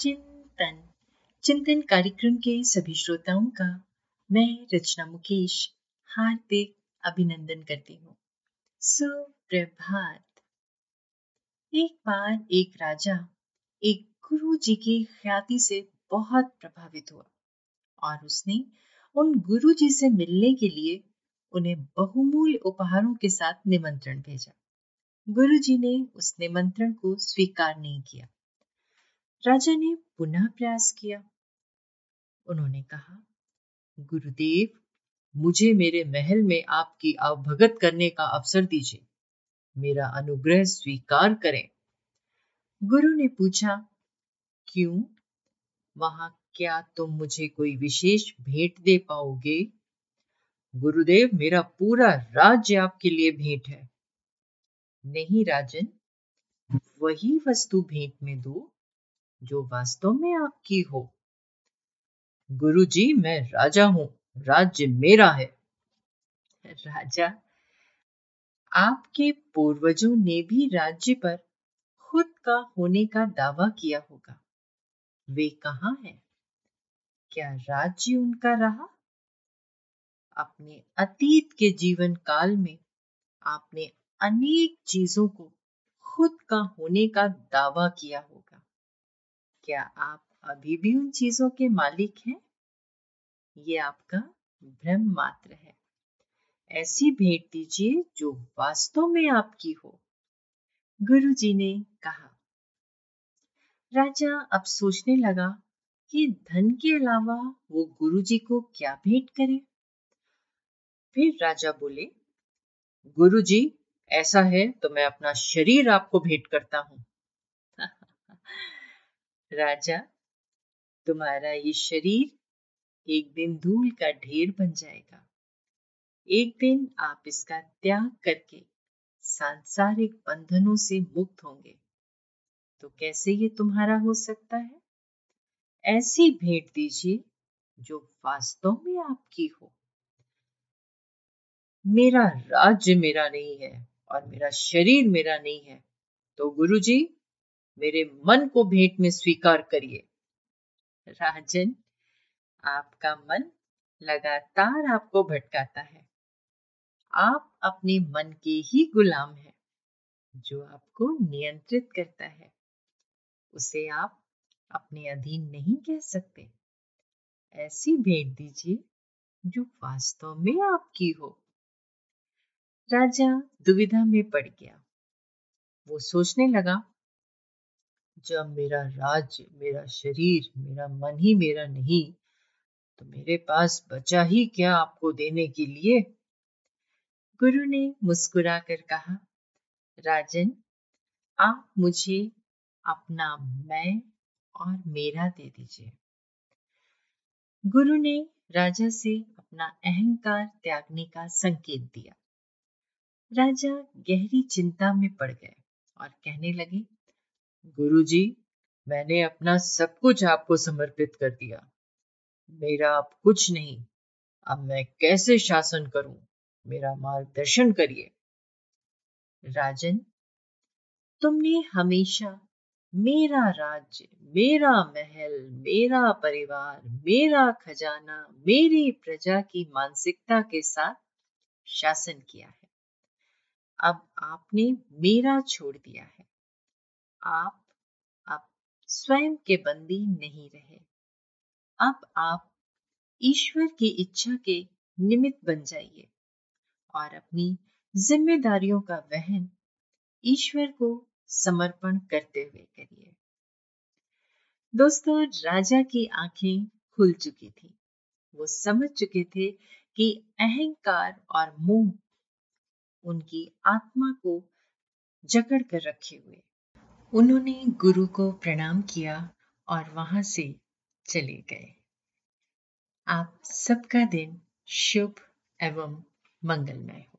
चिंतन। चिंतन कार्यक्रम के सभी श्रोताओं का मैं रचना मुकेश हार्दिक अभिनंदन करती हूँ। सुप्रभात। एक बार एक राजा एक गुरु जी की ख्याति से बहुत प्रभावित हुआ और उसने उन गुरु जी से मिलने के लिए उन्हें बहुमूल्य उपहारों के साथ निमंत्रण भेजा। गुरु जी ने उस निमंत्रण को स्वीकार नहीं किया। राजा ने पुनः प्रयास किया। उन्होंने कहा, गुरुदेव, मुझे मेरे महल में आपकी अवभगत करने का अवसर दीजिए। मेरा अनुग्रह स्वीकार करें। गुरु ने पूछा, क्यों? वहाँ क्या तुम मुझे कोई विशेष भेंट दे पाओगे? गुरुदेव, मेरा पूरा राज्य आपके लिए भेंट है। नहीं राजन, वही वस्तु भेंट में दो। जो वास्तव में आपकी हो। गुरु जी मैं राजा हूँ, राज्य मेरा है। राजा, आपके पूर्वजों ने भी राज्य पर खुद का होने का दावा किया होगा। वे कहा हैं? क्या राज्य उनका रहा? अपने अतीत के जीवन काल में आपने अनेक चीज़ों को खुद का होने का दावा किया होगा। क्या आप अभी भी उन चीज़ों के मालिक हैं? ये आपका भ्रम मात्र है। ऐसी भेंट दीजिए जो वास्तव में आपकी हो। गुरु जी ने कहा। राजा अब सोचने लगा कि धन के अलावा वो गुरु जी को क्या भेंट करे? फिर राजा बोले गुरु जी ऐसा है तो मैं अपना शरीर आपको भेंट करता हूँ। राजा, तुम्हारा ये शरीर एक दिन धूल का ढेर बन जाएगा। एक दिन आप इसका त्याग करके सांसारिक बंधनों से मुक्त होंगे। तो कैसे ये तुम्हारा हो सकता है? ऐसी भेंट दीजिए जो वास्तव में आपकी हो। मेरा राज्य मेरा नहीं है और मेरा शरीर मेरा नहीं है। तो गुरुजी मेरे मन को भेंट में स्वीकार करिए। राजन, आपका मन लगातार आपको भटकाता है। आप अपने मन के ही गुलाम हैं, जो आपको नियंत्रित करता है। उसे आप अपने अधीन नहीं कह सकते। ऐसी भेंट दीजिए, जो वास्तव में आपकी हो। राजा दुविधा में पड़ गया। वो सोचने लगा जब मेरा राज्य, मेरा शरीर, मेरा मन ही मेरा नहीं तो मेरे पास बचा ही क्या आपको देने के लिए? गुरु ने मुस्कुराकर कहा, राजन, आप मुझे अपना मैं और मेरा दे दीजिए। गुरु ने राजा से अपना अहंकार त्यागने का संकेत दिया। राजा गहरी चिंता में पड़ गए और कहने लगे गुरुजी, मैंने अपना सब कुछ आपको समर्पित कर दिया। मेरा अब कुछ नहीं। अब मैं कैसे शासन करूँ? मेरा मार्गदर्शन करिए। राजन तुमने हमेशा मेरा राज्य मेरा महल मेरा परिवार मेरा खजाना मेरी प्रजा की मानसिकता के साथ शासन किया है। अब आपने मेरा छोड़ दिया है। आप अब स्वयं के बंदी नहीं रहे। अब आप ईश्वर की इच्छा के निमित्त बन जाइए और अपनी जिम्मेदारियों का वहन ईश्वर को समर्पण करते हुए करिए। दोस्तों, राजा की आँखें खुल चुकी थी। वो समझ चुके थे कि अहंकार और मोह उनकी आत्मा को जकड़ कर रखे हुए उन्होंने गुरु को प्रणाम किया और वहाँ से चले गए। आप सबका दिन शुभ एवं मंगलमय।